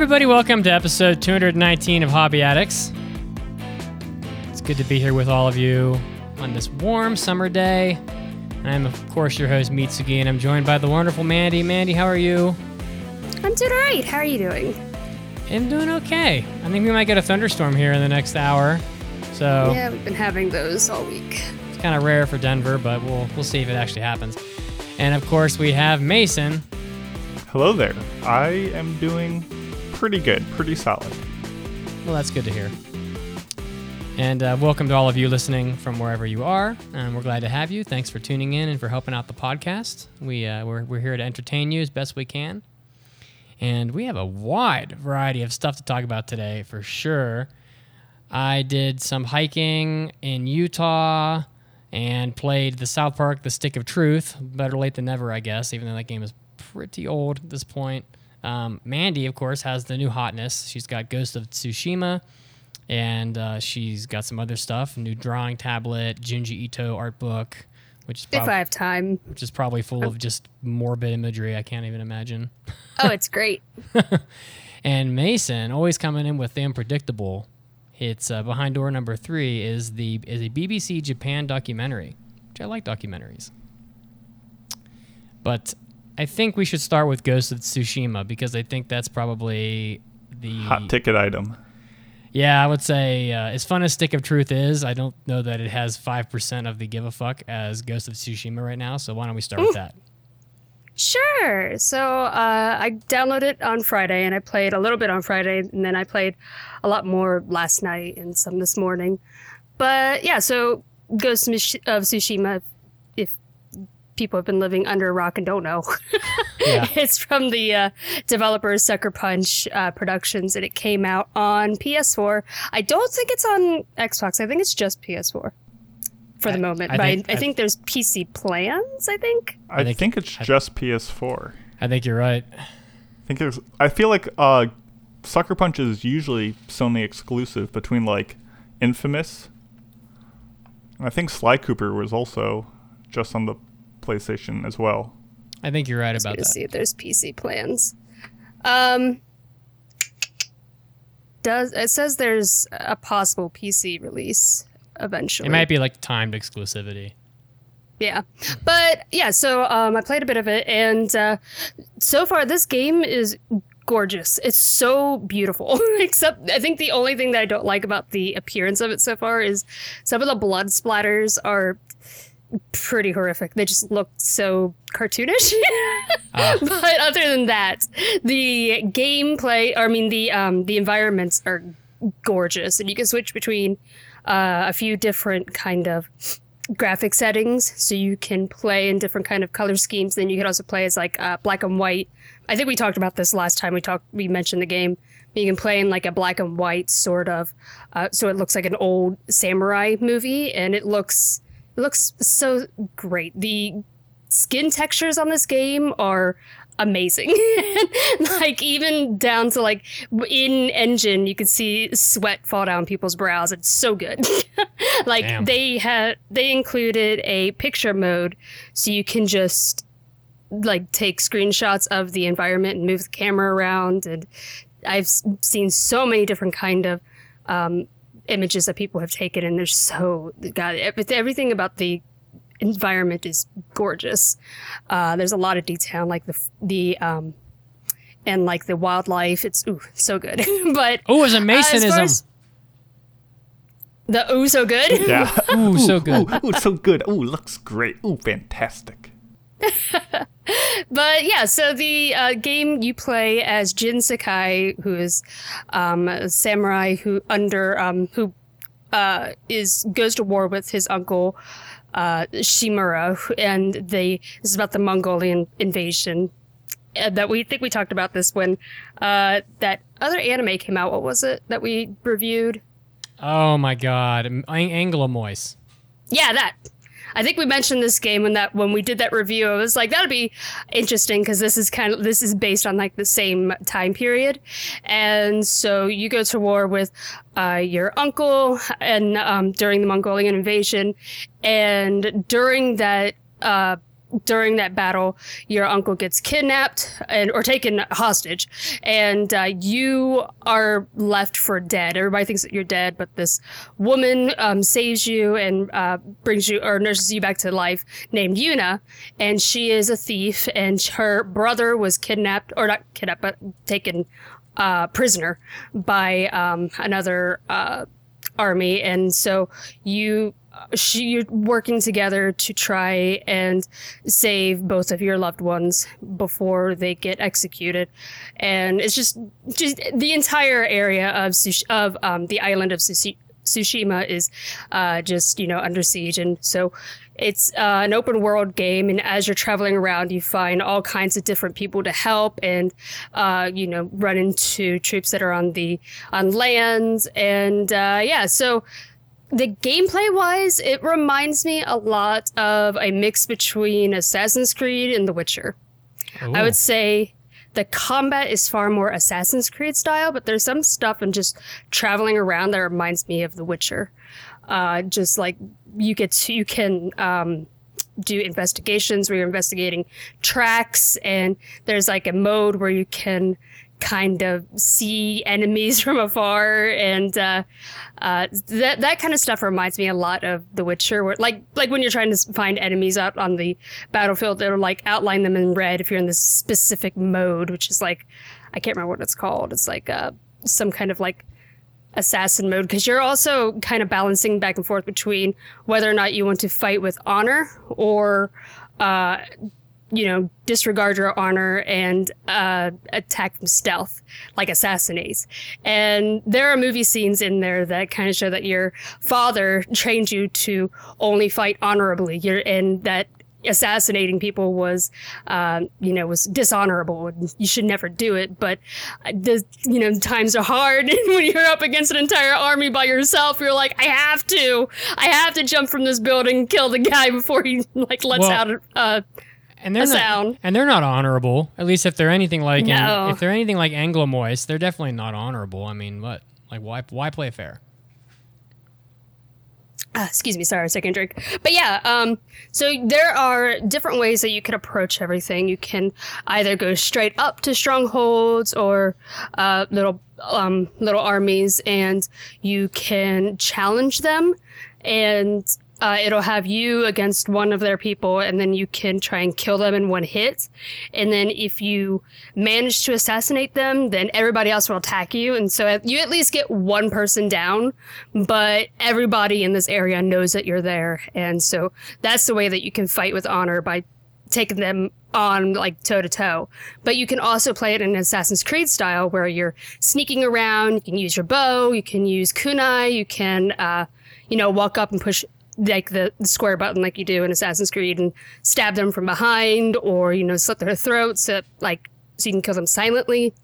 Everybody, welcome to episode 219 of Hobby Addicts. It's good to be here with all of you on this warm summer day. I'm, of course, your host, Mitsugi, and I'm joined by the wonderful Mandy. Mandy, how are you? I'm doing all right. How are you doing? I'm doing okay. I think we might get a thunderstorm here in the next hour. So Yeah, we've been having those all week. it's kind of rare for Denver, but we'll, we'll see if it actually happens. And of course, we have Mason. Hello there. I am doing pretty good, pretty solid. Well, that's good to hear. And uh, welcome to all of you listening from wherever you are. And we're glad to have you. Thanks for tuning in and for helping out the podcast. We, uh, we're, we're here to entertain you as best we can. And we have a wide variety of stuff to talk about today for sure. I did some hiking in Utah and played the South Park The Stick of Truth. Better late than never, I guess, even though that game is pretty old at this point. Um, Mandy, of course, has the new hotness. She's got Ghost of Tsushima, and uh, she's got some other stuff. New drawing tablet, Junji Ito art book, which is If I have time. which is probably full of just morbid imagery. I can't even imagine. Oh, it's great. And Mason, always coming in with the unpredictable. It's uh, behind door number three is the is a BBC Japan documentary, which I like documentaries. But I think we should start with Ghost of Tsushima because I think that's probably the Hot ticket item. yeah. I would say uh, as fun as Stick of Truth is, I don't know that it has five percent of the give a fuck as Ghost of Tsushima right now. So why don't we start with that? Sure. So uh, I downloaded it on Friday and I played a little bit on Friday and then I played a lot more last night and some this morning. But yeah, so Ghost of of Tsushima, if people have been living under a rock and don't know, Yeah. it's from the uh, developers Sucker Punch uh, Productions and it came out on PS4. I don't think it's on Xbox. I think it's just PS4 for the moment. I but think- I, I- think there's PC plans, I think. I, think- think, it's I- just PS4. I think you're right. I think there's. I feel like uh, Sucker Punch is usually Sony exclusive between like Infamous. I think Sly Cooper was also just on the PlayStation as well. I think you're right Just about gonna that. see if there's PC plans. Um, does it says there's a possible PC release eventually? It might be like timed exclusivity. Yeah, but yeah. So um, I played a bit of it, and uh, so far this game is gorgeous. It's so beautiful. Except I think the only thing that I don't like about the appearance of it so far is some of the blood splatters are pretty horrific. They just look so cartoonish. Ah. but other than that, the gameplay, or I mean the um, the environments are gorgeous, and you can switch between uh, a few different kind of graphic settings so you can play in different kind of color schemes then you can also play as like uh, black and white i think we talked about this last time we talked we mentioned the game you can play in like a black and white sort of uh, so it looks like an old samurai movie and it looks looks so great. The skin textures on this game are amazing. Like even down to like in engine you can see sweat fall down people's brows. It's so good. Like Damn. they had they included a picture mode so you can just like take screenshots of the environment and move the camera around. And i've seen so many different kind of um, images that people have taken and they're so god everything about the environment is gorgeous uh, there's a lot of detail like the the um and like the wildlife it's ooh so good but Oh, it's a uh, as far Masonism. as- the ooh so good Yeah. Ooh, so good. Ooh, ooh, so good. Ooh, looks great. Ooh, fantastic. But yeah, so the uh, game you play as Jin Sakai, who is um, a samurai who under um, who uh, is goes to war with his uncle uh, Shimura, and they this is about the Mongolian invasion. Uh, that we think we talked about this when uh, that other anime came out. What was it that we reviewed? Oh my god, Ang- Angolmois. Yeah, that. I think we mentioned this game when that when we did that review. I was like, that'd be interesting because this is kind of this is based on like the same time period, and so you go to war with uh, your uncle and um, during the Mongolian invasion, and during that. Uh, during that battle, your uncle gets kidnapped and or taken hostage, and uh, you are left for dead. Everybody thinks that you're dead, but this woman um, saves you and uh, brings you or nurses you back to life, named Yuna, and she is a thief, and her brother was kidnapped or not kidnapped, but taken uh, prisoner by um, another uh, army, and so you she, you're working together to try and save both of your loved ones before they get executed, and it's just just the entire area of Tsush- of um, the island of Tsushi- Tsushima is uh, just you know under siege, and so it's uh, an open world game. And as you're traveling around, you find all kinds of different people to help, and uh, you know run into troops that are on the on land, and uh, yeah, so the gameplay wise, it reminds me a lot of a mix between Assassin's Creed and The Witcher. I would say the combat is far more Assassin's Creed style, but there's some stuff and just traveling around that reminds me of The Witcher. Uh, just like you get to, you can um, do investigations where you're investigating tracks, and there's like a mode where you can kind of see enemies from afar and uh, uh, that that kind of stuff reminds me a lot of The Witcher, where like like when you're trying to find enemies out on the battlefield, they'll like outline them in red if you're in this specific mode, which is like I can't remember what it's called. It's like uh, some kind of like assassin mode because you're also kind of balancing back and forth between whether or not you want to fight with honor or uh, you know, disregard your honor and uh, attack from stealth, like assassinate. And there are movie scenes in there that kind of show that your father trained you to only fight honorably. You're, and that assassinating people was, um, you know, was dishonorable. And you should never do it. But uh, the, you know, times are hard, and when you're up against an entire army by yourself, you're like, I have to, I have to jump from this building, and kill the guy before he like lets Well, out. Uh, and they're a not, sound. and they're not honorable. At least if they're anything like No. if they're anything like Angolmois, they're definitely not honorable. I mean, what? Like why why play fair? uh, excuse me, sorry, second drink. But yeah, um, so there are different ways that you can approach everything. You can either go straight up to strongholds or uh, little um, little armies, and you can challenge them, and uh, it'll have you against one of their people, and then you can try and kill them in one hit. And then if you manage to assassinate them, then everybody else will attack you, and so you at least get one person down. But everybody in this area knows that you're there, and so that's the way that you can fight with honor by taking them on like toe to toe. But you can also play it in Assassin's Creed style where you're sneaking around, you can use your bow, you can use kunai, you can uh, you know, walk up and push like the, square button like you do in Assassin's Creed and stab them from behind or, you know, slit their throats so, like so you can kill them silently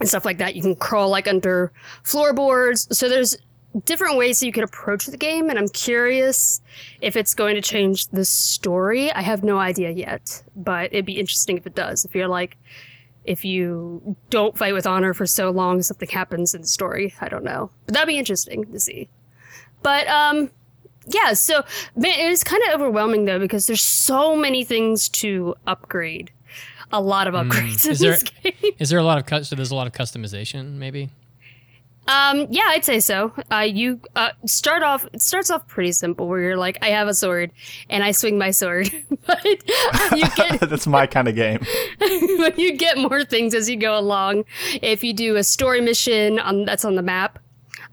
and stuff like that. You can crawl like under floorboards. So there's different ways that you can approach the game, and I'm curious if it's going to change the story. I have no idea yet, but it'd be interesting if it does. If you're like, if you don't fight with honor for so long, something happens in the story. I don't know, but that'd be interesting to see. But um, yeah. So man, it is kind of overwhelming though because there's so many things to upgrade. A lot of upgrades in Is there- this game. Is there a lot of cut? So there's a lot of customization, maybe. Um, yeah, I'd say so. Uh, you uh, start off. It starts off pretty simple, where you're like, I have a sword, and I swing my sword. but you get That's my kind of game. but you get more things as you go along. If you do a story mission on that's on the map,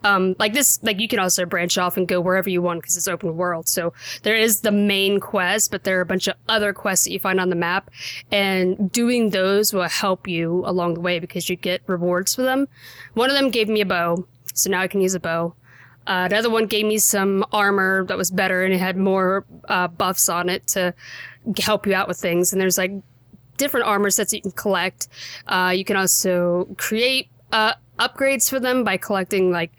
um, like this, like you can also branch off and go wherever you want because it's open world. So there is the main quest, but there are a bunch of other quests that you find on the map, and doing those will help you along the way because you get rewards for them. One of them gave me a bow, so now I can use a bow. Uh, another one gave me some armor that was better and it had more uh, buffs on it to help you out with things. And there's like different armor sets you can collect. Uh, you can also create uh, upgrades for them by collecting like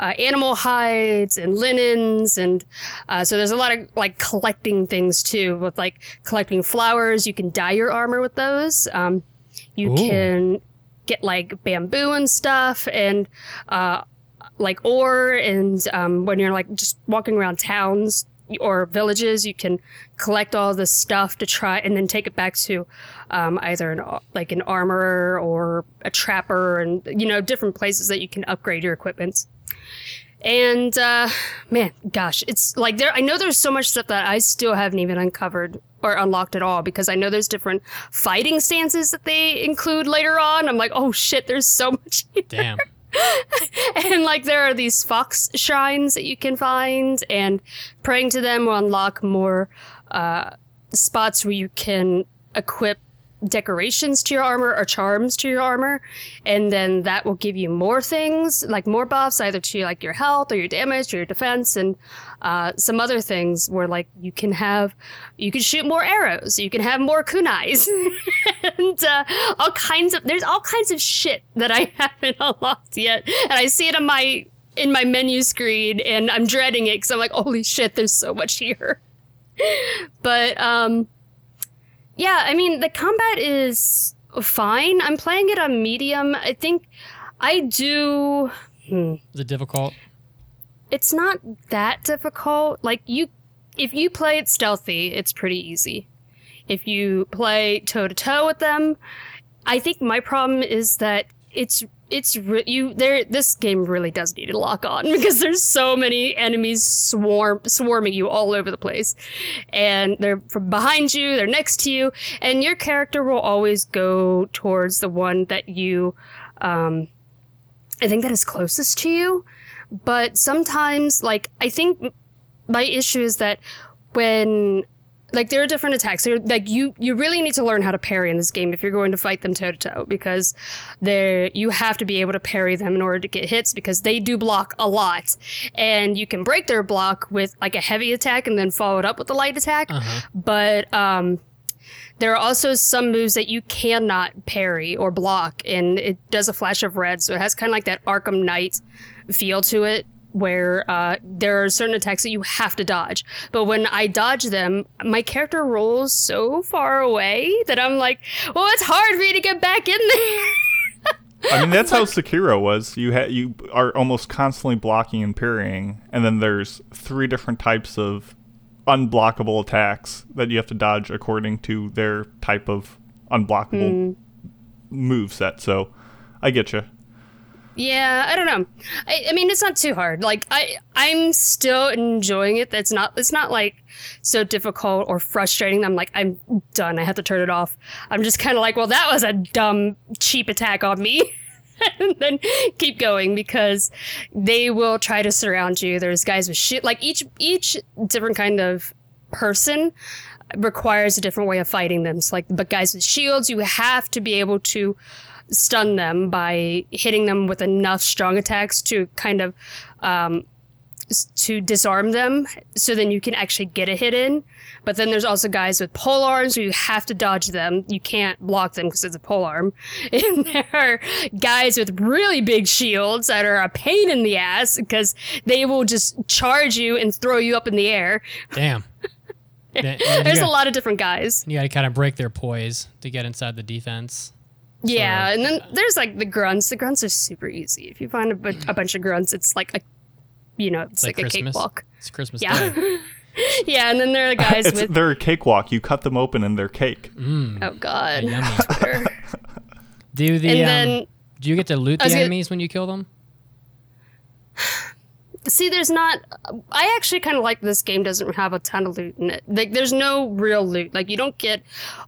uh, animal hides and linens, and uh, so there's a lot of like collecting things too. With like collecting flowers, you can dye your armor with those. Um, you Ooh. can get like bamboo and stuff, and uh, like ore, and um, when you're like just walking around towns or villages, you can collect all this stuff to try and then take it back to um, either an like an armorer or a trapper, and you know different places that you can upgrade your equipment. And uh, man, gosh, it's like there. I know there's so much stuff that I still haven't even uncovered or unlocked at all because I know there's different fighting stances that they include later on. I'm like, oh shit, there's so much. here. Damn. and like there are these fox shrines that you can find, and praying to them will unlock more uh, spots where you can equip decorations to your armor or charms to your armor and then that will give you more things like more buffs either to like your health or your damage or your defense and uh, some other things where like you can have you can shoot more arrows you can have more kunais and uh, all kinds of there's all kinds of shit that i haven't unlocked yet and i see it on my in my menu screen and i'm dreading it because i'm like holy shit there's so much here but um yeah, I mean, the combat is fine. I'm playing it on medium. I think I do. Hmm. Is it difficult? It's not that difficult. Like, you, if you play it stealthy, it's pretty easy. If you play toe to toe with them, I think my problem is that it's it's re- you there this game really does need to lock on because there's so many enemies swarm swarming you all over the place and they're from behind you they're next to you and your character will always go towards the one that you um i think that is closest to you but sometimes like i think my issue is that when like there are different attacks. There, like you, you really need to learn how to parry in this game if you're going to fight them toe to toe because there you have to be able to parry them in order to get hits because they do block a lot, and you can break their block with like a heavy attack and then follow it up with a light attack. But um, there are also some moves that you cannot parry or block, and it does a flash of red, so it has kind of like that Arkham Knight feel to it where uh, there are certain attacks that you have to dodge. But when I dodge them, my character rolls so far away that I'm like, well, it's hard for me to get back in there. I mean, that's how Sekiro was. You ha- you are almost constantly blocking and parrying, and then there's three different types of unblockable attacks that you have to dodge according to their type of unblockable move set. So, I get you. Yeah, I don't know. I, I mean, it's not too hard. Like I, I'm still enjoying it. That's not. It's not like so difficult or frustrating. I'm like, I'm done. I have to turn it off. I'm just kind of like, well, that was a dumb, cheap attack on me. and then keep going because they will try to surround you. There's guys with shit. Like each each different kind of person requires a different way of fighting them. So like, but guys with shields, you have to be able to stun them by hitting them with enough strong attacks to kind of um, to disarm them so then you can actually get a hit in. But then there's also guys with pole arms where you have to dodge them. You can't block them because it's a pole arm. And there are guys with really big shields that are a pain in the ass because they will just charge you and throw you up in the air. Damn. Th- and you there's a lot of different guys. You got to kind of break their poise to get inside the defense. Yeah, So, and then there's like the grunts. The grunts are super easy. If you find a, bu- a bunch of grunts, it's like a, you know, it's, like, a cakewalk. It's Christmas Yeah, Day. yeah, and then there are guys It's with they're a cakewalk. You cut them open and they're cake. oh god, Yummy. Do the and um, then do you get to loot the was gonna- enemies when you kill them? See, there's not. I actually kind of like this game doesn't have a ton of loot in it. Like, there's no real loot. Like, you don't get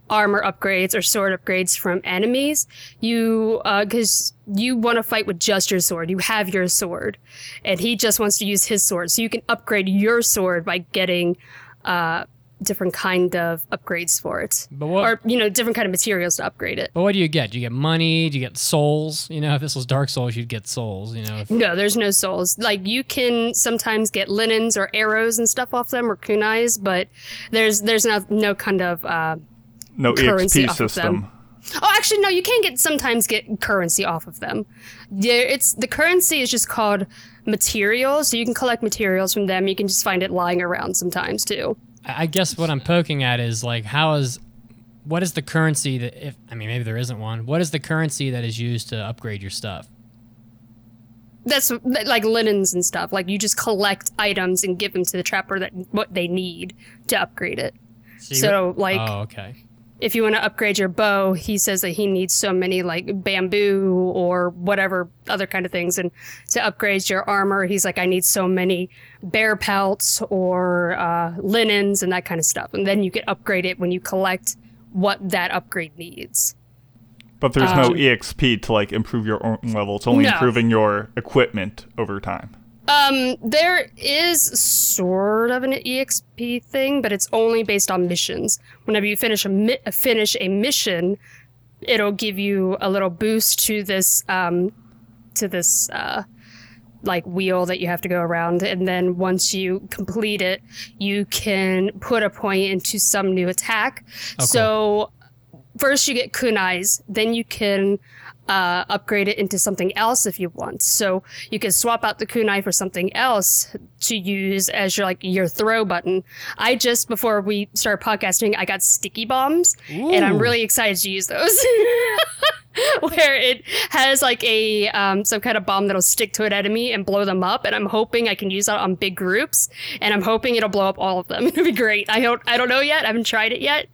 armor upgrades or sword upgrades from enemies. You, because you want to fight with just your sword. You have your sword, and he just wants to use his sword. So you can upgrade your sword by getting, uh, different kind of upgrades for it, But what- or you know, different kind of materials to upgrade it. But what do you get? Do you get money? Do you get souls? You know, if this was Dark Souls, you'd get souls. You know, if, No, there's no souls. Like you can sometimes get linens or arrows and stuff off them or kunais, but there's there's no no kind of uh, No Currency EXP off of them. system. Oh, actually, no. You can get sometimes get currency off of them. There, it's the currency is just called materials, so you can collect materials from them. You can just find it lying around sometimes too. I guess what I'm poking at is like, how is what is the currency that if I mean maybe there isn't one. What is the currency that is used to upgrade your stuff? That's like linens and stuff. Like you just collect items and give them to the trapper that what they need to upgrade it. you- So, like- oh, okay. If you want to upgrade your bow, he says that he needs so many like bamboo or whatever other kind of things. And to upgrade your armor, he's like, I need so many bear pelts or uh, linens and that kind of stuff. And then you can upgrade it when you collect what that upgrade needs. But there's no Um, EXP to like improve your own level. It's only No. improving your equipment over time. Um, there is sort of an EXP thing, but it's only based on missions. Whenever you finish a mi- finish a mission, it'll give you a little boost to this um, to this uh, like wheel that you have to go around, and then once you complete it, you can put a point into some new attack. cool. So first you get kunais, then you can uh, upgrade it into something else if you want. So you can swap out the kunai for something else to use as your like your throw button. I just before we started podcasting, I got sticky bombs, and I'm really excited to use those. Where it has like a um, some kind of bomb that'll stick to an enemy and blow them up, and I'm hoping I can use that on big groups, and I'm hoping it'll blow up all of them. It'll be great. I don't I don't know yet. I haven't tried it yet.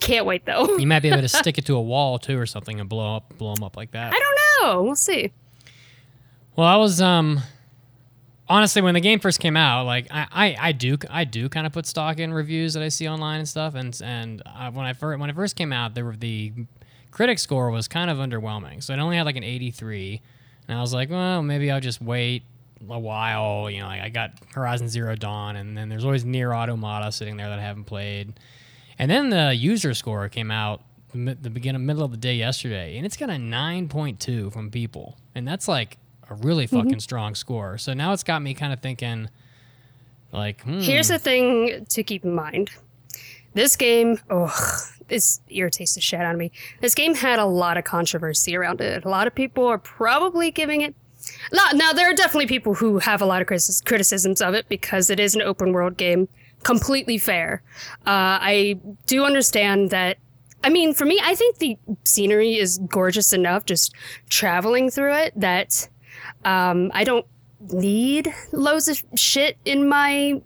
Can't wait though. You might be able to stick it to a wall too or something and blow up blow them up like that. I don't know. We'll see. Well, I was um honestly when the game first came out, like I I, I do I do kind of put stock in reviews that I see online and stuff, and and uh, when I first when it first came out, there were the critic score was kind of underwhelming, so it only had like an 83, and I was like, well, maybe I'll just wait a while. You know, like I got Horizon Zero Dawn, and then there's always Nier Automata sitting there that I haven't played, and then the user score came out the, beginning middle of the day yesterday, and it's got a 9.2 from people, and that's like a really fucking strong score. So now it's got me kind of thinking, like, hmm, Here's the thing to keep in mind. This game, oh, this irritates the shit out of me. This game had a lot of controversy around it. A lot of people are probably giving it. Now, now there are definitely people who have a lot of criticisms of it because it is an open world game. Completely fair. Uh, I do understand that. I mean, for me, I think the scenery is gorgeous enough just traveling through it that um, I don't need loads of shit in my,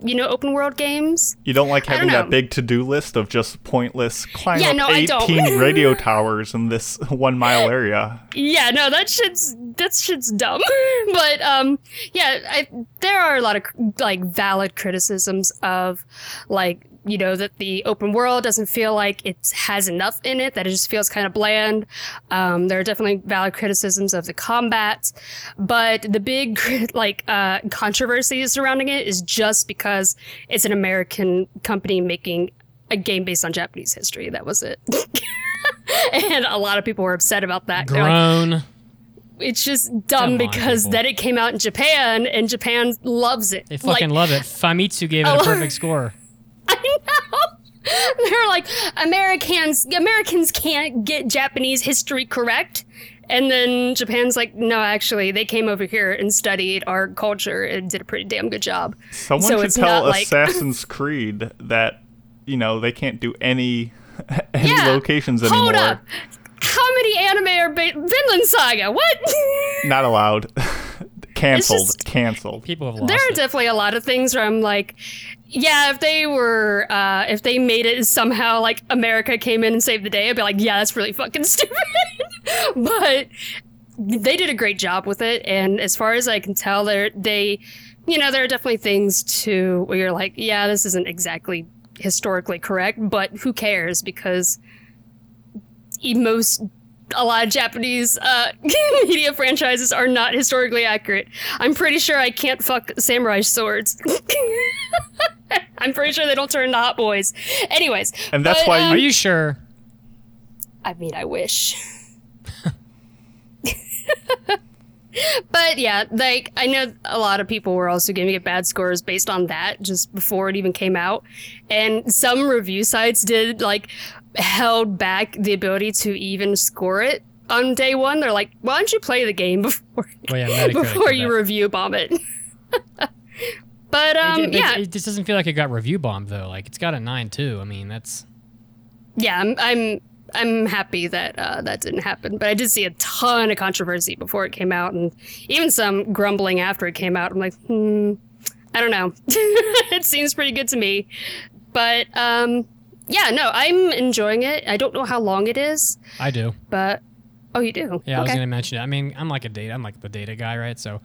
you know, open world games. You don't like I don't having that big to-do list of just pointless climb Yeah, up no, 18 radio towers in this one mile area. Yeah, no, that shit's that shit's dumb. but um, yeah, I, there are a lot of like valid criticisms of like you know that the open world doesn't feel like it has enough in it that it just feels kind of bland um, there are definitely valid criticisms of the combat but the big like uh, controversy surrounding it is just because it's an american company making a game based on japanese history that was it and a lot of people were upset about that grown. it's just dumb on, because people. then it came out in Japan and Japan loves it. They fucking like, love it. Famitsu gave it a Oh. perfect score. I. They're like Americans. Americans can't get Japanese history correct, and then Japan's like, no, actually, they came over here and studied our culture and did a pretty damn good job. Someone So should it's tell not like- Assassin's Creed that you know they can't do any any Yeah. locations anymore. Hold up. How many anime are ba- Vinland Saga? What? Not allowed. Cancelled. just- Cancelled. People have lost there are it. definitely a lot of things where I'm like, yeah, if they were, uh, if they made it somehow like America came in and saved the day, I'd be like, yeah, that's really fucking stupid. but they did a great job with it, and as far as I can tell, they they, you know, there are definitely things to where you're like, yeah, this isn't exactly historically correct, but who cares because most a lot of Japanese uh, media franchises are not historically accurate. I'm pretty sure I can't fuck samurai swords. I'm pretty sure they don't turn into hot boys. Anyways, And that's but, why um, Are you sure? I mean, I wish. but yeah, like I know a lot of people were also giving it bad scores based on that just before it even came out. And some review sites did like held back the ability to even score it on day one. They're like, why don't you play the game before Well, yeah, before you that. review bomb it? but um it, it- yeah, it just doesn't feel like it got review bombed though. Like it's got a nine too. I mean, that's yeah, I'm I'm I'm happy that uh, that didn't happen. But I did see a ton of controversy before it came out, and even some grumbling after it came out. I'm like, hmm, I don't know. it seems pretty good to me, but um, yeah, no, I'm enjoying it. I don't know how long it is, I do. but oh, you do? Yeah, I was gonna mention it. I mean, I'm like a data. I'm like the data guy, right? So,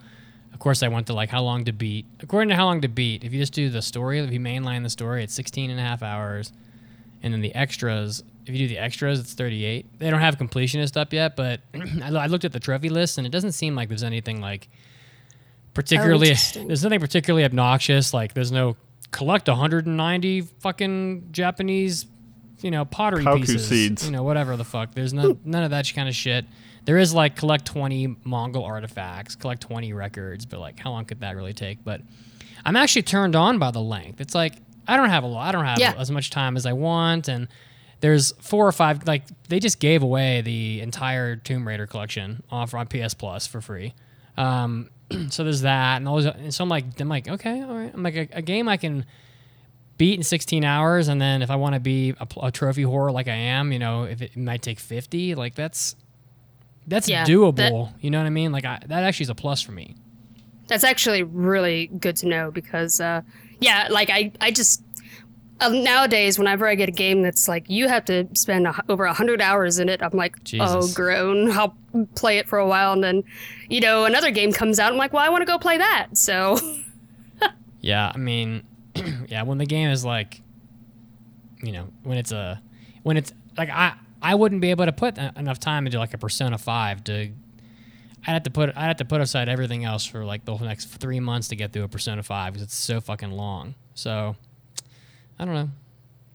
of course, I went to like how long to beat. According to how long to beat, if you just do the story, if you mainline the story, it's 16 and a half hours, and then the extras. If you do the extras, it's 38. They don't have completionist up yet, but I I looked at the trophy list, and it doesn't seem like there's anything like particularly. Oh, interesting. there's nothing particularly obnoxious. Like there's no collect 190 fucking Japanese, you know, pottery Kauku pieces. seeds. You know, whatever the fuck. There's no none of that kind of shit. There is like collect 20 Mongol artifacts, collect 20 records, but like how long could that really take? But I'm actually turned on by the length. It's like I don't have a lot. I don't have Yeah. as much time as I want, and there's four or five. Like they just gave away the entire Tomb Raider collection off on PS Plus for free. Um, so there's that, and those. And so I'm like, I'm like, okay, all right. I'm like a, a game I can beat in 16 hours, and then if I want to be a, a trophy whore like I am, you know, if it might take 50, like that's that's Yeah, doable. that- you know what I mean? Like I, that actually is a plus for me. That's actually really good to know because, uh, yeah, like I, I just uh, nowadays whenever I get a game that's like you have to spend a, over a hundred hours in it, I'm like, oh, Jesus. grown. I'll play it for a while and then, you know, another game comes out. I'm like, well, I want to go play that. So Yeah, I mean, yeah, when the game is like, you know, when it's a, when it's like I, I wouldn't be able to put enough time into like a Persona Five to. I'd have to put I'd have to put aside everything else for like the next three months to get through a Persona Five because it's so fucking long. So, I don't know.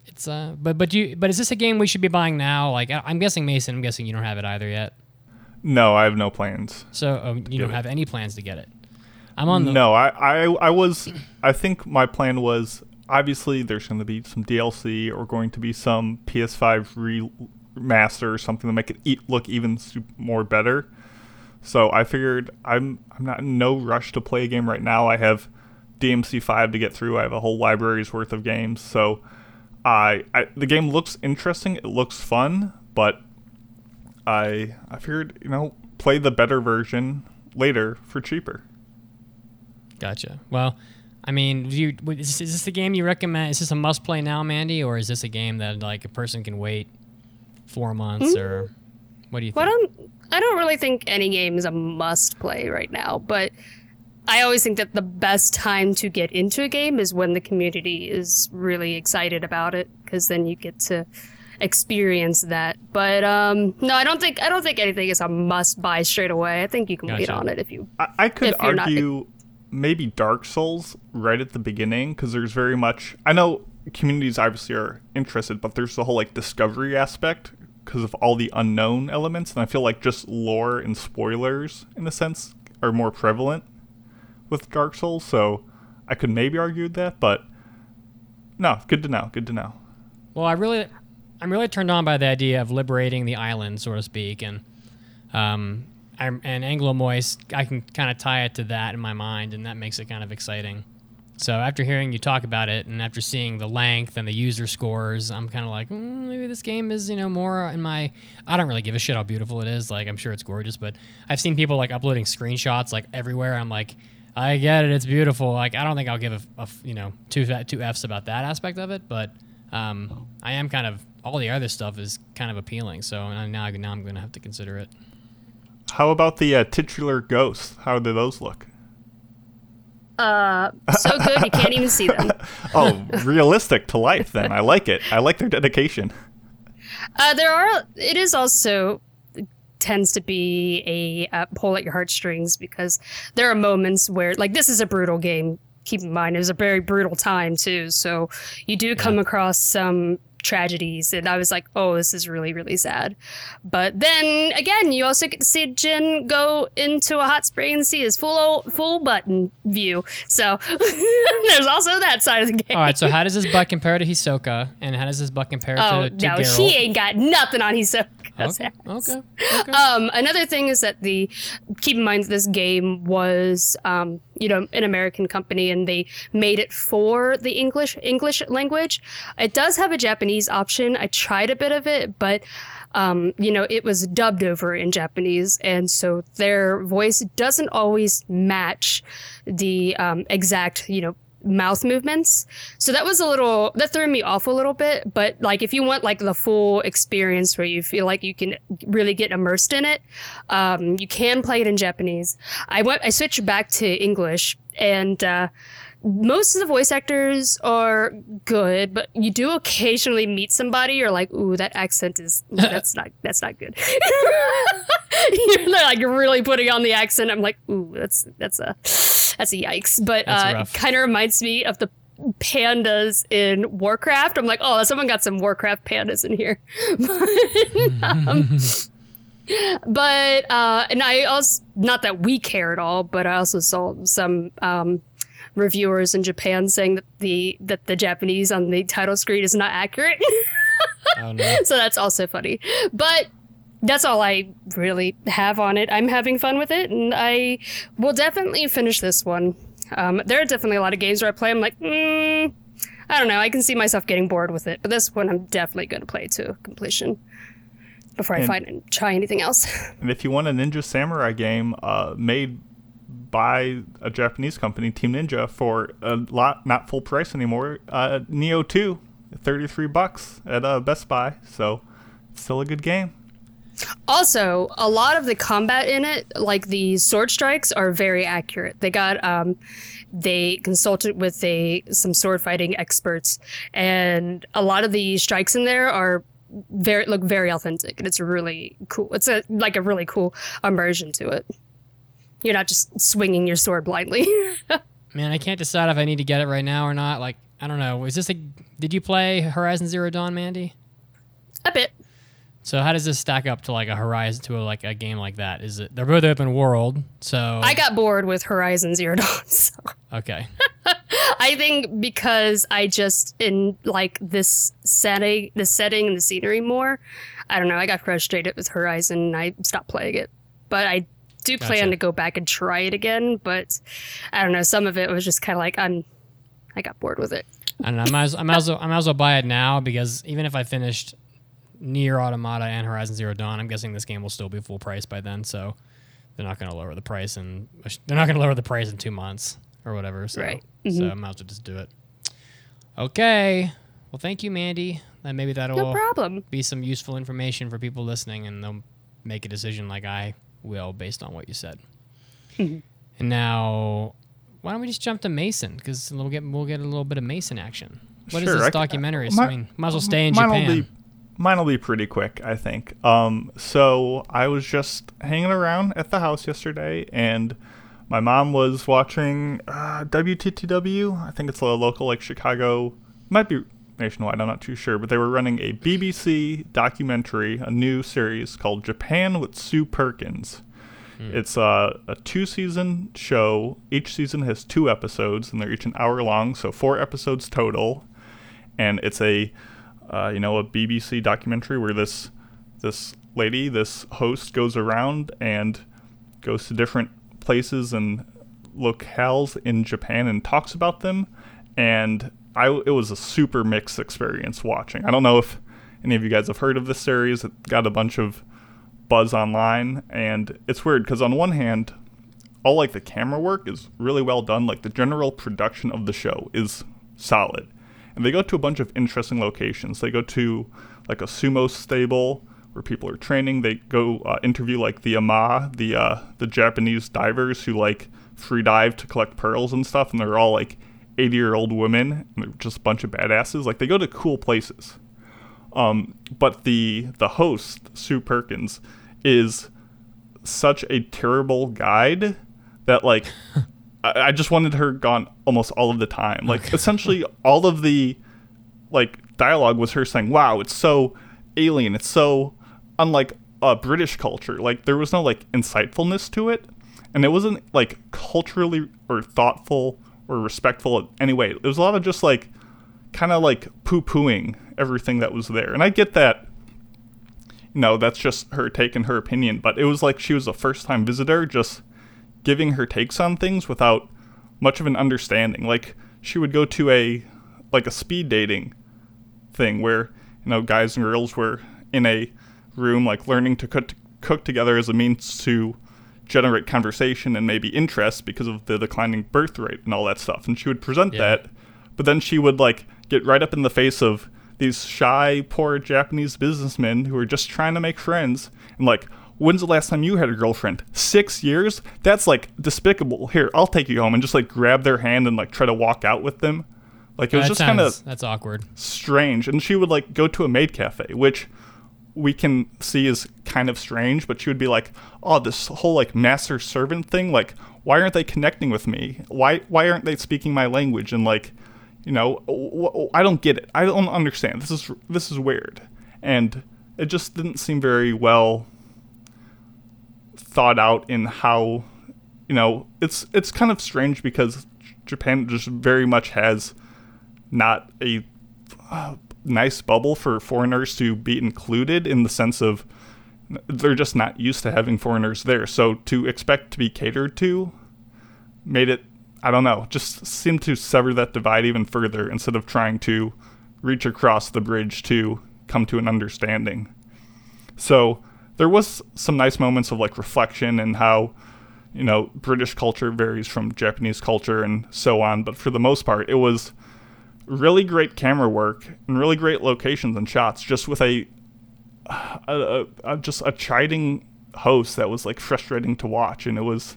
It's uh, but but you but is this a game we should be buying now? Like I, I'm guessing Mason. I'm guessing you don't have it either yet. No, I have no plans. So um, you don't it. have any plans to get it. I'm on the No, I, I, I was. I think my plan was obviously there's going to be some DLC or going to be some PS5 remaster or something to make it e- look even more better. So I figured I'm I'm not in no rush to play a game right now. I have DMC5 to get through. I have a whole library's worth of games. So I, I the game looks interesting. It looks fun, but I I figured you know play the better version later for cheaper. Gotcha. Well, I mean, do you, is, this- is this the game you recommend? Is this a must play now, Mandy, or is this a game that like a person can wait four months, mm-hmm. or what do you Well, think? I don't, I don't really think any game is a must play right now, but I always think that the best time to get into a game is when the community is really excited about it, because then you get to experience that. But um, no, I don't think I don't think anything is a must buy straight away. I think you can wait on it if you. I, I could If you're not- argue maybe Dark Souls right at the beginning because there's very much. I know communities obviously are interested, but there's the whole like discovery aspect because of all the unknown elements, and I feel like just lore and spoilers in a sense are more prevalent with Dark Souls. So I could maybe argue that, but no, good to know. Good to know. Well, I really, I'm really turned on by the idea of liberating the island, so to speak, and um, I'm, and Angolmois. I can kind of tie it to that in my mind, and that makes it kind of exciting. So after hearing you talk about it, and after seeing the length and the user scores, I'm kind of like, mm, maybe this game is, you know, more in my. I don't really give a shit how beautiful it is. Like, I'm sure it's gorgeous, but I've seen people like uploading screenshots like everywhere. I'm like, I get it, it's beautiful. Like, I don't think I'll give a, a f- you know, two two f's about that aspect of it, but um, I am kind of all the other stuff is kind of appealing. So now now I'm going to have to consider it. How about the uh, titular ghosts? How do those look? Uh, so good you can't even see them. Oh, realistic to life. Then I like it. I like their dedication. Uh, there are. It is also tends to be a uh, pull at your heartstrings because there are moments where, like, this is a brutal game keep in mind it was a very brutal time too. So you do come across some tragedies and I was like, oh, this is really, really sad. But then again, you also get to see Jin go into a hot spring and see his full full button view. So there's also that side of the game. All right, so how does this butt compare to Hisoka, and how does this butt compare Oh to, to no, Geralt? he ain't got nothing on Okay, okay, okay. Um, another thing is that the keep in mind this game was um, you know an American company and they made it for the English English language. It does have a Japanese option. I tried a bit of it, but um, you know it was dubbed over in Japanese, and so their voice doesn't always match the um, exact you know mouth movements. So that was a little that threw me off a little bit. But like if you want like the full experience where you feel like you can really get immersed in it, um, you can play it in Japanese. I went I switched back to English and uh, most of the voice actors are good, but you do occasionally meet somebody you're like, ooh, that accent is that's not that's not good. you're like really putting on the accent. I'm like, ooh, that's that's a that's a yikes. But uh, kind of reminds me of the pandas in Warcraft. I'm like, oh, someone got some Warcraft pandas in here. um, but uh, and I also not that we care at all, but I also saw some um, reviewers in Japan saying that the that the Japanese on the title screen is not accurate. oh no. so that's also funny. But that's all I really have on it. I'm having fun with it, and I will definitely finish this one. Um, there are definitely a lot of games where I play. I'm like, mm, I don't know. I can see myself getting bored with it, but this one I'm definitely going to play to completion before I And- find and try anything else. And if you want a Ninja Samurai game uh, made by a Japanese company, Team Ninja, for a lot not full price anymore, uh, Nioh 2, 33 bucks at uh, Best Buy. So still a good game. Also, a lot of the combat in it, like the sword strikes, are very accurate. They got um, they consulted with a some sword fighting experts, and a lot of the strikes in there are very look very authentic, and it's really cool. It's a like a really cool immersion to it. You're not just swinging your sword blindly. Man, I can't decide if I need to get it right now or not. Like, I don't know. Is this a? Did you play Horizon Zero Dawn, Mandy? a bit. So how does this stack up to like a Horizon to a, like a game like that? Is it? They're both open world, so I got bored with Horizon Zero Dawn. So. okay. I think because I just in like this setting, the setting and the scenery more. I don't know. I got frustrated with Horizon and I stopped playing it. But I do plan Gotcha. to go back and try it again. But I don't know. Some of it was just kind of like I'm. I got bored with it. I don't know. I might, as, I, might as well, I might as well buy it now because even if I finished Nier Automata and Horizon Zero Dawn, I'm guessing this game will still be full price by then. So they're not going to lower the price, and they're not going to lower the price in two months or whatever. So, Right. so mm-hmm. I might as well just do it. Okay. Well, thank you, Mandy. Then maybe that'll No problem. be some useful information for people listening, and they'll make a decision like I will based on what you said. and now, why don't we just jump to Mason? Because we'll get we'll get a little bit of Mason action. What is Sure, this I c- documentary? Uh, mi- I mean, might as well stay in Mine'll Japan. Be, mine'll be pretty quick, I think. Um, so I was just hanging around at the house yesterday, and my mom was watching uh, WTTW. I think it's a local, like Chicago, might be nationwide. I'm not too sure, but they were running a BBC documentary, a new series called Japan with Sue Perkins. It's uh, a two season show. Each season has two episodes, and they're each an hour long, so four episodes total and it's a uh, you know a BBC documentary where this this lady, this host, goes around and goes to different places and locales in Japan and talks about them. And I it was a super mixed experience watching. I don't know if any of you guys have heard of this series. It got a bunch of buzz online, and it's weird because on one hand, all like the camera work is really well done. Like the general production of the show is solid. And they go to a bunch of interesting locations. They go to like a sumo stable where people are training. They go uh, interview like the ama, the uh, the Japanese divers who like free dive to collect pearls and stuff, and they're all like 80 year old women. And they're just a bunch of badasses. Like they go to cool places. Um, but the the host Sue Perkins is such a terrible guide that like I, I just wanted her gone almost all of the time. Like essentially all of the like dialogue was her saying, "Wow, it's so alien. It's so unlike uh, British culture. Like there was no like insightfulness to it, and it wasn't like culturally or thoughtful or respectful in any way. It was a lot of just like kind of like poo pooing everything that was there. And I get that. You know, that's just her take and her opinion, but it was like she was a first time visitor, just giving her takes on things without much of an understanding. Like she would go to a like a speed dating thing where you know guys and girls were in a room like learning to cook, cook together as a means to generate conversation and maybe interest because of the declining birth rate and all that stuff and she would present Yeah. that but then she would like get right up in the face of these shy poor japanese businessmen who are just trying to make friends and like when's the last time you had a girlfriend six years that's like despicable here i'll take you home and just like grab their hand and like try to walk out with them like it was just kind of that's awkward. strange. And she would like go to a maid cafe, which we can see is kind of strange, but she would be like, "Oh, this whole like master servant thing, like why aren't they connecting with me? Why why aren't they speaking my language?" And like, you know, I don't get it. I don't understand. This is this is weird. And it just didn't seem very well thought out in how you know, it's it's kind of strange because Japan just very much has not a uh, nice bubble for foreigners to be included in the sense of they're just not used to having foreigners there. So to expect to be catered to made it I don't know, just seemed to sever that divide even further instead of trying to reach across the bridge to come to an understanding. So there was some nice moments of like reflection and how you know British culture varies from Japanese culture and so on, but for the most part it was really great camera work and really great locations and shots just with a, a, a, just a chiding host that was like frustrating to watch and it was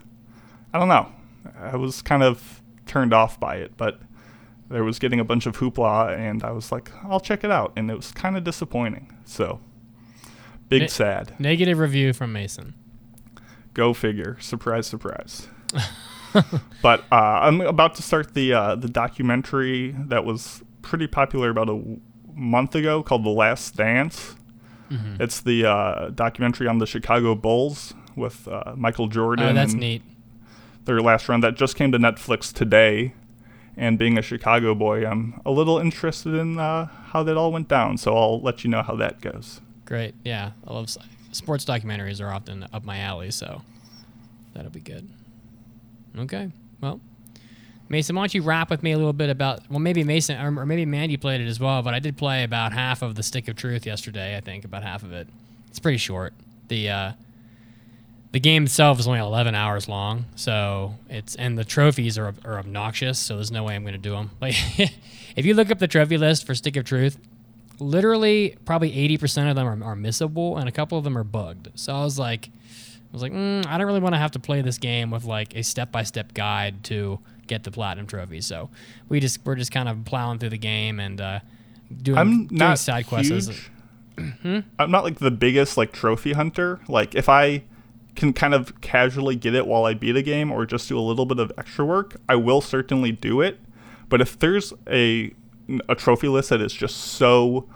I don't know. I was kind of turned off by it, but there was getting a bunch of hoopla and I was like, I'll check it out and it was kind of disappointing. So big Ne- sad. Negative review from Mason. Go figure. Surprise, surprise. but uh, I'm about to start the uh, the documentary that was pretty popular about a w- month ago called The Last Dance. Mm-hmm. It's the uh, documentary on the Chicago Bulls with uh, Michael Jordan. Oh, that's neat. Their last run that just came to Netflix today. And being a Chicago boy, I'm a little interested in uh, how that all went down. So I'll let you know how that goes. Great. Yeah, I love sports documentaries are often up my alley, so that'll be good. Okay. Well, Mason, why don't you rap with me a little bit about? Well, maybe Mason or, maybe Mandy played it as well, but I did play about half of the Stick of Truth yesterday. I think about half of it. It's pretty short. The uh, the game itself is only 11 hours long, so it's and the trophies are, are obnoxious. So there's no way I'm going to do them. Like, if you look up the trophy list for Stick of Truth, literally probably 80% of them are, are missable and a couple of them are bugged so i was like i was like mm, i don't really want to have to play this game with like a step-by-step guide to get the platinum trophy so we just we're just kind of plowing through the game and uh doing, I'm doing not side quests huge. Hmm? I'm not like the biggest like trophy hunter. Like if I can kind of casually get it while I beat a game or just do a little bit of extra work, I will certainly do it. But if there's a a trophy list that is just so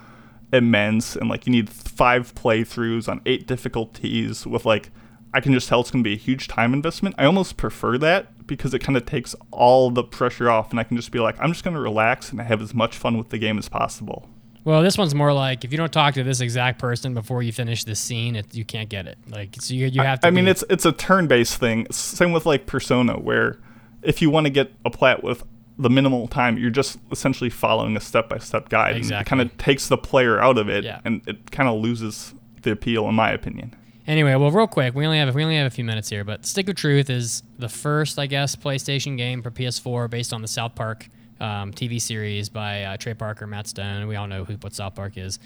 immense and like you need five playthroughs on eight difficulties with like I can just tell it's going to be a huge time investment. I almost prefer that because it kind of takes all the pressure off and I can just be like I'm just going to relax and have as much fun with the game as possible. well this one's more like if you don't talk to this exact person before you finish this scene it, you can't get it like so you, you have to I mean, be- it's it's a turn-based thing. Same with like Persona, where if you want to get a plat with the minimal time, you're just essentially following a step-by-step guide. Exactly. And it kind of takes the player out of it, Yeah. and it kind of loses the appeal, in my opinion. Anyway, well, real quick, we only have we only have a few minutes here, but Stick of Truth is the first, I guess, PlayStation game for PS4 based on the South Park um, TV series by uh, Trey Parker, Matt Stone. We all know who what South Park is,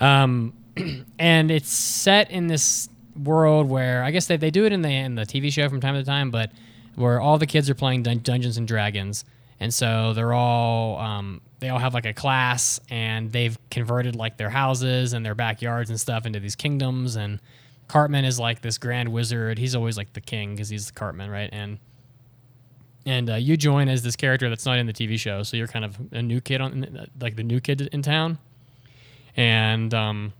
um, and it's set in this world where I guess they, they do it in the in the TV show from time to time, but where all the kids are playing Dun- Dungeons and Dragons, and so they're all um, they all have like a class, and they've converted like their houses and their backyards and stuff into these kingdoms, and Cartman is like this grand wizard. He's always like the king because he's the Cartman, right? And and uh, you join as this character that's not in the TV show, so you're kind of a new kid on like the new kid in town, and um,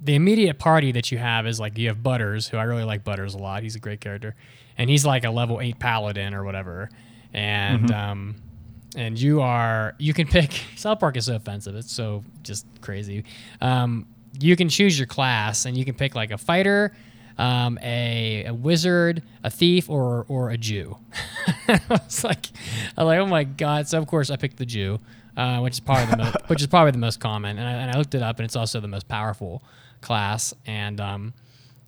the immediate party that you have is like you have Butters, who I really like Butters a lot. He's a great character, and he's like a level eight paladin or whatever, and um, and you are you can pick. South Park is so offensive; it's so just crazy. Um, you can choose your class, and you can pick like a fighter, um, a, a wizard, a thief, or or a Jew. I was like, I'm like, oh my god! So of course I picked the Jew, uh, which is probably the most, which is probably the most common, and I, and I looked it up, and it's also the most powerful class. And um,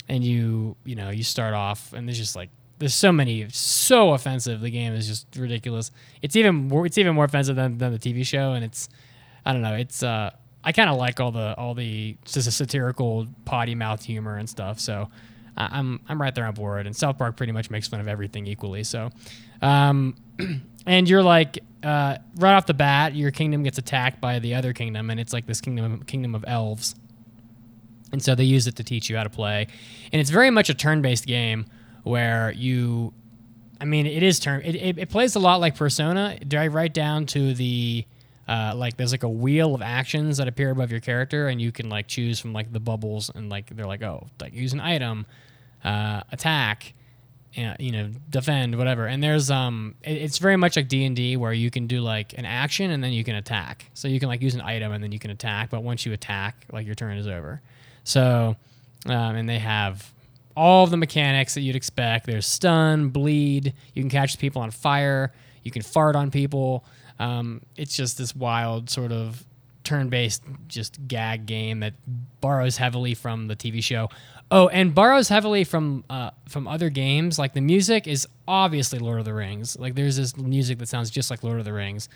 and you you know you start off, and there's just like there's so many so offensive. The game is just ridiculous. It's even more, it's even more offensive than, than the TV show, and it's I don't know. It's uh, I kind of like all the all the just a satirical potty mouth humor and stuff. So I, I'm I'm right there on board. And South Park pretty much makes fun of everything equally. So, um, and you're like uh, right off the bat, your kingdom gets attacked by the other kingdom, and it's like this kingdom kingdom of elves. And so they use it to teach you how to play, and it's very much a turn-based game where you I mean, it is turn. It, it, it plays a lot like Persona, dive right down to the uh, like. There's like a wheel of actions that appear above your character, and you can like choose from like the bubbles, and like they're like, oh, like use an item, uh, attack, uh, you know, defend, whatever. And there's um, it, it's very much like D and D where you can do like an action and then you can attack. So you can like use an item and then you can attack, but once you attack, like your turn is over. So, um, and they have all the mechanics that you'd expect. There's stun, bleed. You can catch people on fire. You can fart on people. Um, it's just this wild sort of turn-based just gag game that borrows heavily from the TV show. Oh, and borrows heavily from uh, from other games. Like the music is obviously Lord of the Rings. Like there's this music that sounds just like Lord of the Rings.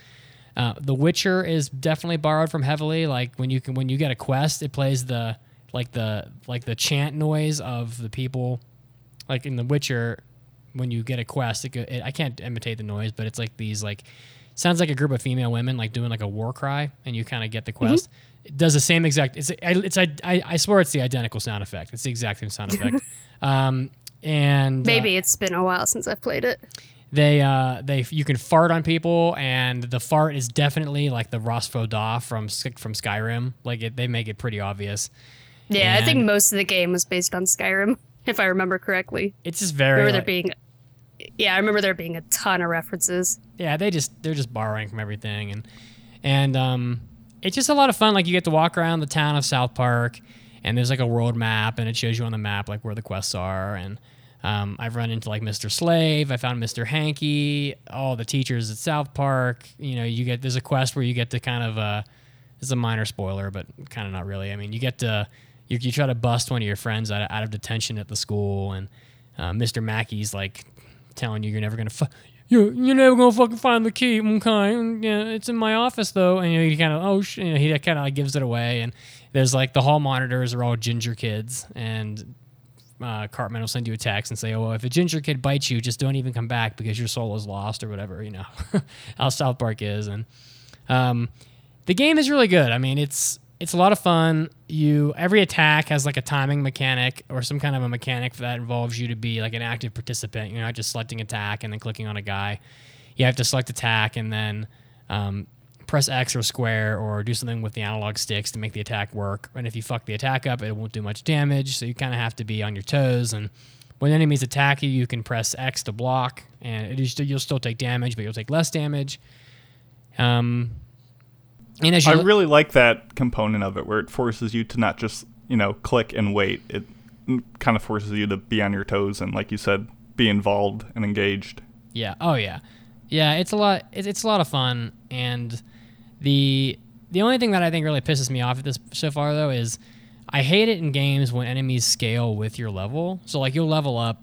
Uh, the Witcher is definitely borrowed from heavily. Like when you can when you get a quest, it plays the like the like the chant noise of the people. Like in the witcher when you get a quest it, it, i can't imitate the noise but it's like these like sounds like a group of female women like doing like a war cry and you kind of get the quest. It does the same exact it's it's I, I swear it's the identical sound effect. It's the exact same sound effect. Um and Maybe it's been a while since I've played it. they uh they you can fart on people and the fart is definitely like the Rosfoda from from Skyrim. Like it, they make it pretty obvious Yeah, I think most of the game was based on Skyrim, if I remember correctly. it's just I very remember there being, yeah, I remember there being a ton of references. yeah they just they're just borrowing from everything. And and um it's just a lot of fun. Like you get to walk around the town of south park and there's like a world map and it shows you on the map like where the quests are. And um, i've run into like mr slave. I found mr hankey all the teachers at south park. You know you get there's a quest where you get to kind of uh it's a minor spoiler but kind of not really. I mean you get to you, you try to bust one of your friends out of, out of detention at the school and uh, mr mackey's like telling you you're never gonna fu- you're, you're never gonna fucking find the key. Okay, and, yeah, it's in my office though. And you know, he kind of oh, sh-, you know, he kind of like gives it away. And there's like the hall monitors are all ginger kids, and uh, Cartman will send you a text and say, oh, well, if a ginger kid bites you, just don't even come back because your soul is lost or whatever. You know how South Park is, and um, the game is really good. I mean, it's it's a lot of fun. You every attack has like a timing mechanic or some kind of a mechanic that involves you to be like an active participant. You're not just selecting attack and then clicking on a guy. You have to select attack and then um, press X or square or do something with the analog sticks to make the attack work. And if you fuck the attack up, it won't do much damage. So you kind of have to be on your toes. And when enemies attack you, you can press X to block, and it is, you'll still take damage, but you'll take less damage. Um, and as I look- really like that component of it where it forces you to not just, you know, click and wait. It kind of forces you to be on your toes and, like you said, be involved and engaged. Yeah. Oh yeah. Yeah. It's a lot. It's, it's a lot of fun. And the the only thing that I think really pisses me off at this so far though is I hate it in games when enemies scale with your level. So like you'll level up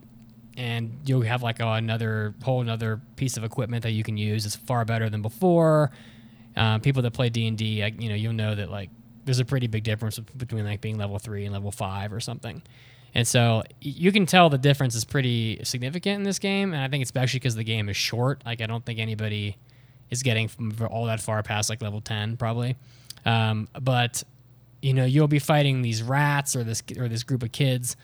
and you'll have like oh, another whole another piece of equipment that you can use. It's far better than before. Uh, people that play D and D, you know, you'll know that like there's a pretty big difference between like being level three and level five or something. And so you can tell the difference is pretty significant in this game, and I think especially because the game is short. Like I don't think anybody is getting all that far past like level ten probably. Um, but you know you'll be fighting these rats or this or this group of kids,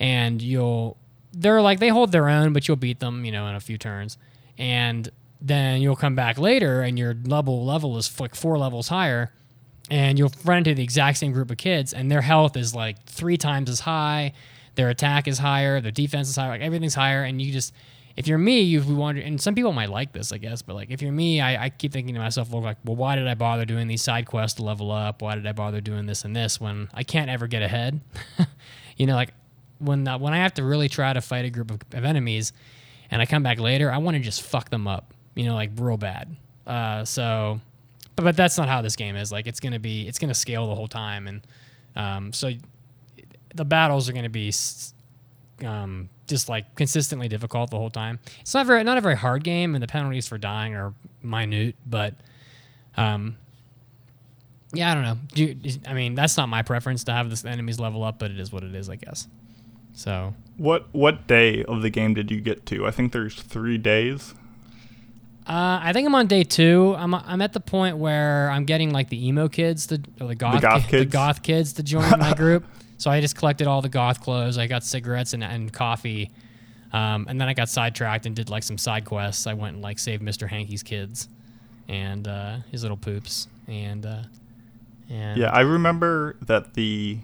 and you'll they're like they hold their own, but you'll beat them you know in a few turns. and then you'll come back later and your level level is like four levels higher and you'll run into the exact same group of kids and their health is like three times as high their attack is higher their defense is higher like everything's higher and you just if you're me you wonder and some people might like this i guess but like if you're me i, I keep thinking to myself well, like well why did i bother doing these side quests to level up? Why did i bother doing this and this when i can't ever get ahead? You know like when when i have to really try to fight a group of, of enemies and i come back later i want to just fuck them up you know like real bad. Uh, so but, but that's not how this game is. Like it's gonna be it's gonna scale the whole time. And um, so the battles are gonna be um, just like consistently difficult the whole time. It's not very not a very hard game and the penalties for dying are minute but um, yeah i don't know. Do you, i mean that's not my preference to have the enemies level up but it is what it is i guess. So. What what day of the game did you get to? I think there's three days. Uh, I think I'm on day two. I'm I'm at the point where I'm getting like the emo kids, the or the goth, goth ki- the kids? goth kids to join my group. So I just collected all the goth clothes. I got cigarettes and, and coffee, um, and then I got sidetracked and did like some side quests. I went and like saved Mr. Hankey's kids, and uh, his little poops, and uh, and Yeah, I remember that the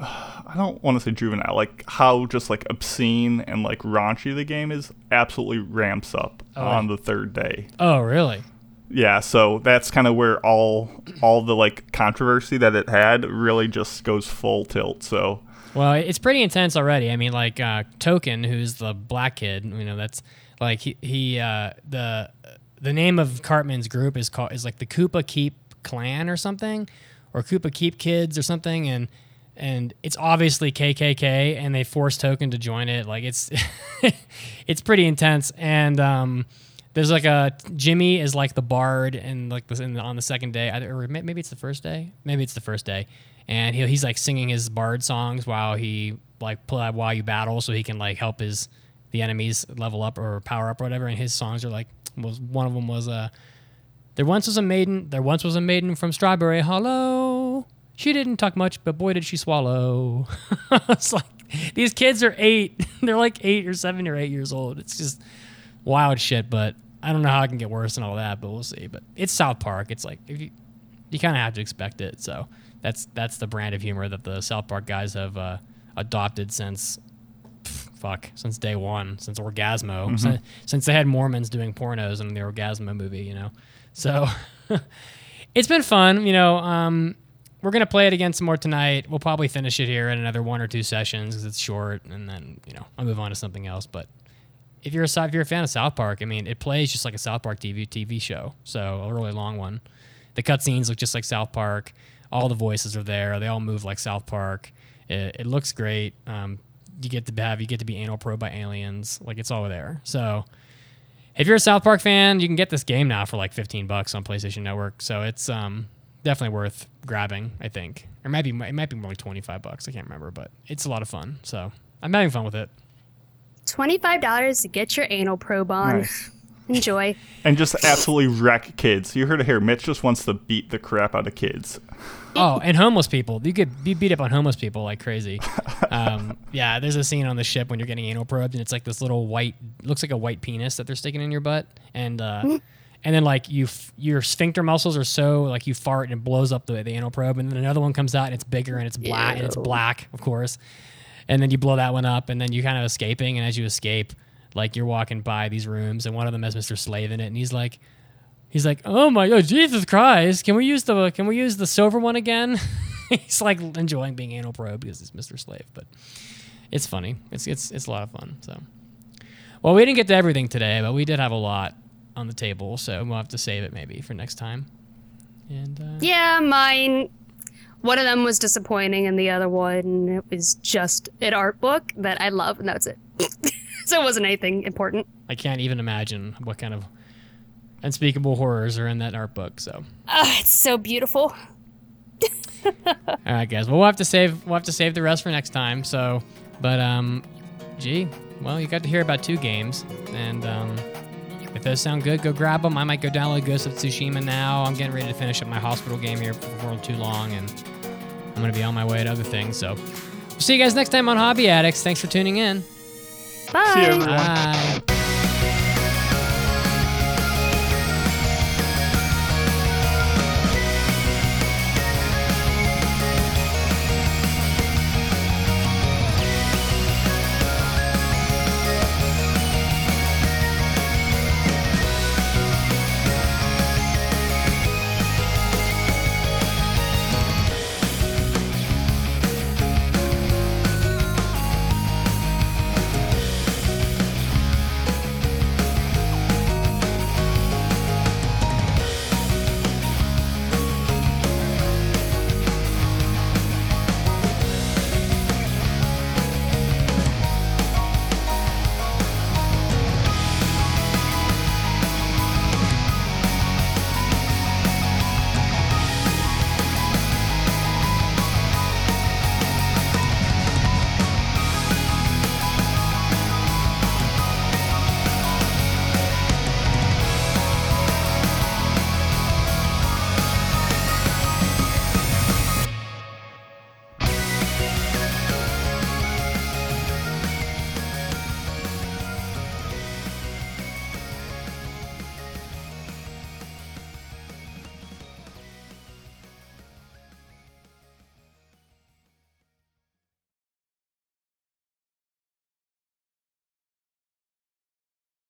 I don't want to say juvenile, like how just like obscene and like raunchy the game is absolutely ramps up Oh, on the third day. oh really? Yeah, so that's kind of where all all the like controversy that it had really just goes full tilt. So Well, it's pretty intense already. I mean, like uh, Token, who's the black kid. You know, that's like he, he uh, the the name of Cartman's group is called is like the Kupa Keep Clan or something, or Kupa Keep Kids or something, and and it's obviously KKK, and they force Token to join it. Like it's it's pretty intense, and um, there's like a Jimmy is like the bard, and like this on the second day, or maybe it's the first day, maybe it's the first day, and he, he's like singing his bard songs while he like play while you battle, so he can like help his the enemies level up or power up or whatever. And his songs are like was one of them was uh there once was a maiden there once was a maiden from Strawberry Hollow. She didn't talk much, but boy did she swallow. it's like these kids are eight. They're like eight or seven or eight years old. It's just wild shit, but I don't know how it can get worse and all that, but we'll see. But it's South Park. It's like if you you kind of have to expect it. So that's that's the brand of humor that the South Park guys have uh, adopted since pff, fuck since day one, since Orgazmo, since, since they had Mormons doing pornos in the Orgazmo movie. You know, so it's been fun. You know, um, we're gonna play it again some more tonight. We'll probably finish it here in another one or two sessions because it's short, and then you know I'll move on to something else. But if you're a if you're a fan of South Park, I mean, it plays just like a South Park TV TV show, so a really long one. The cutscenes look just like South Park. All the voices are there. They all move like South Park. It, it looks great. Um, you get to have you get to be anal probed by aliens. Like it's all there. So if you're a South Park fan, you can get this game now for like 15 bucks on PlayStation Network. So it's um, definitely worth grabbing. I think, or maybe it might be more like 25 bucks. I can't remember, but it's a lot of fun. So I'm having fun with it. Twenty-five dollars to get your anal probe on. nice. Enjoy. And just absolutely wreck kids. You heard it here. Mitch just wants to beat the crap out of kids. Oh, and homeless people. You could be beat up on homeless people like crazy. Um, yeah, there's a scene on the ship when you're getting anal probed, and it's like this little white, looks like a white penis that they're sticking in your butt, and uh, and then like you, f- your sphincter muscles are so like you fart and it blows up the, the anal probe, and then another one comes out and it's bigger and it's black and it's black, of course, and then you blow that one up, and then you kind of escaping, and as you escape, like you're walking by these rooms, and one of them has Mr. Slave in it, and he's like. He's like, "Oh my God, Jesus Christ! Can we use the can we use the silver one again?" he's like enjoying being anal probe because he's Mr. Slave, but it's funny. It's it's it's a lot of fun. So, well, we didn't get to everything today, but we did have a lot on the table, so we'll have to save it maybe for next time. And uh, Yeah, mine. One of them was disappointing, and the other one it was just an art book that I love, and that's it. so it wasn't anything important. I can't even imagine what kind of unspeakable horrors are in that art book. So, Ah, it's so beautiful. all right, guys. Well, we'll have to save we'll have to save the rest for next time. So, but um, gee, well, you got to hear about two games, and um, if those sound good, go grab them. I might go download Ghost of Tsushima now. I'm getting ready to finish up my hospital game here before too long, and I'm gonna be on my way to other things. So, we'll see you guys next time on Hobby Addicts. Thanks for tuning in. Bye. See you, everyone. Bye.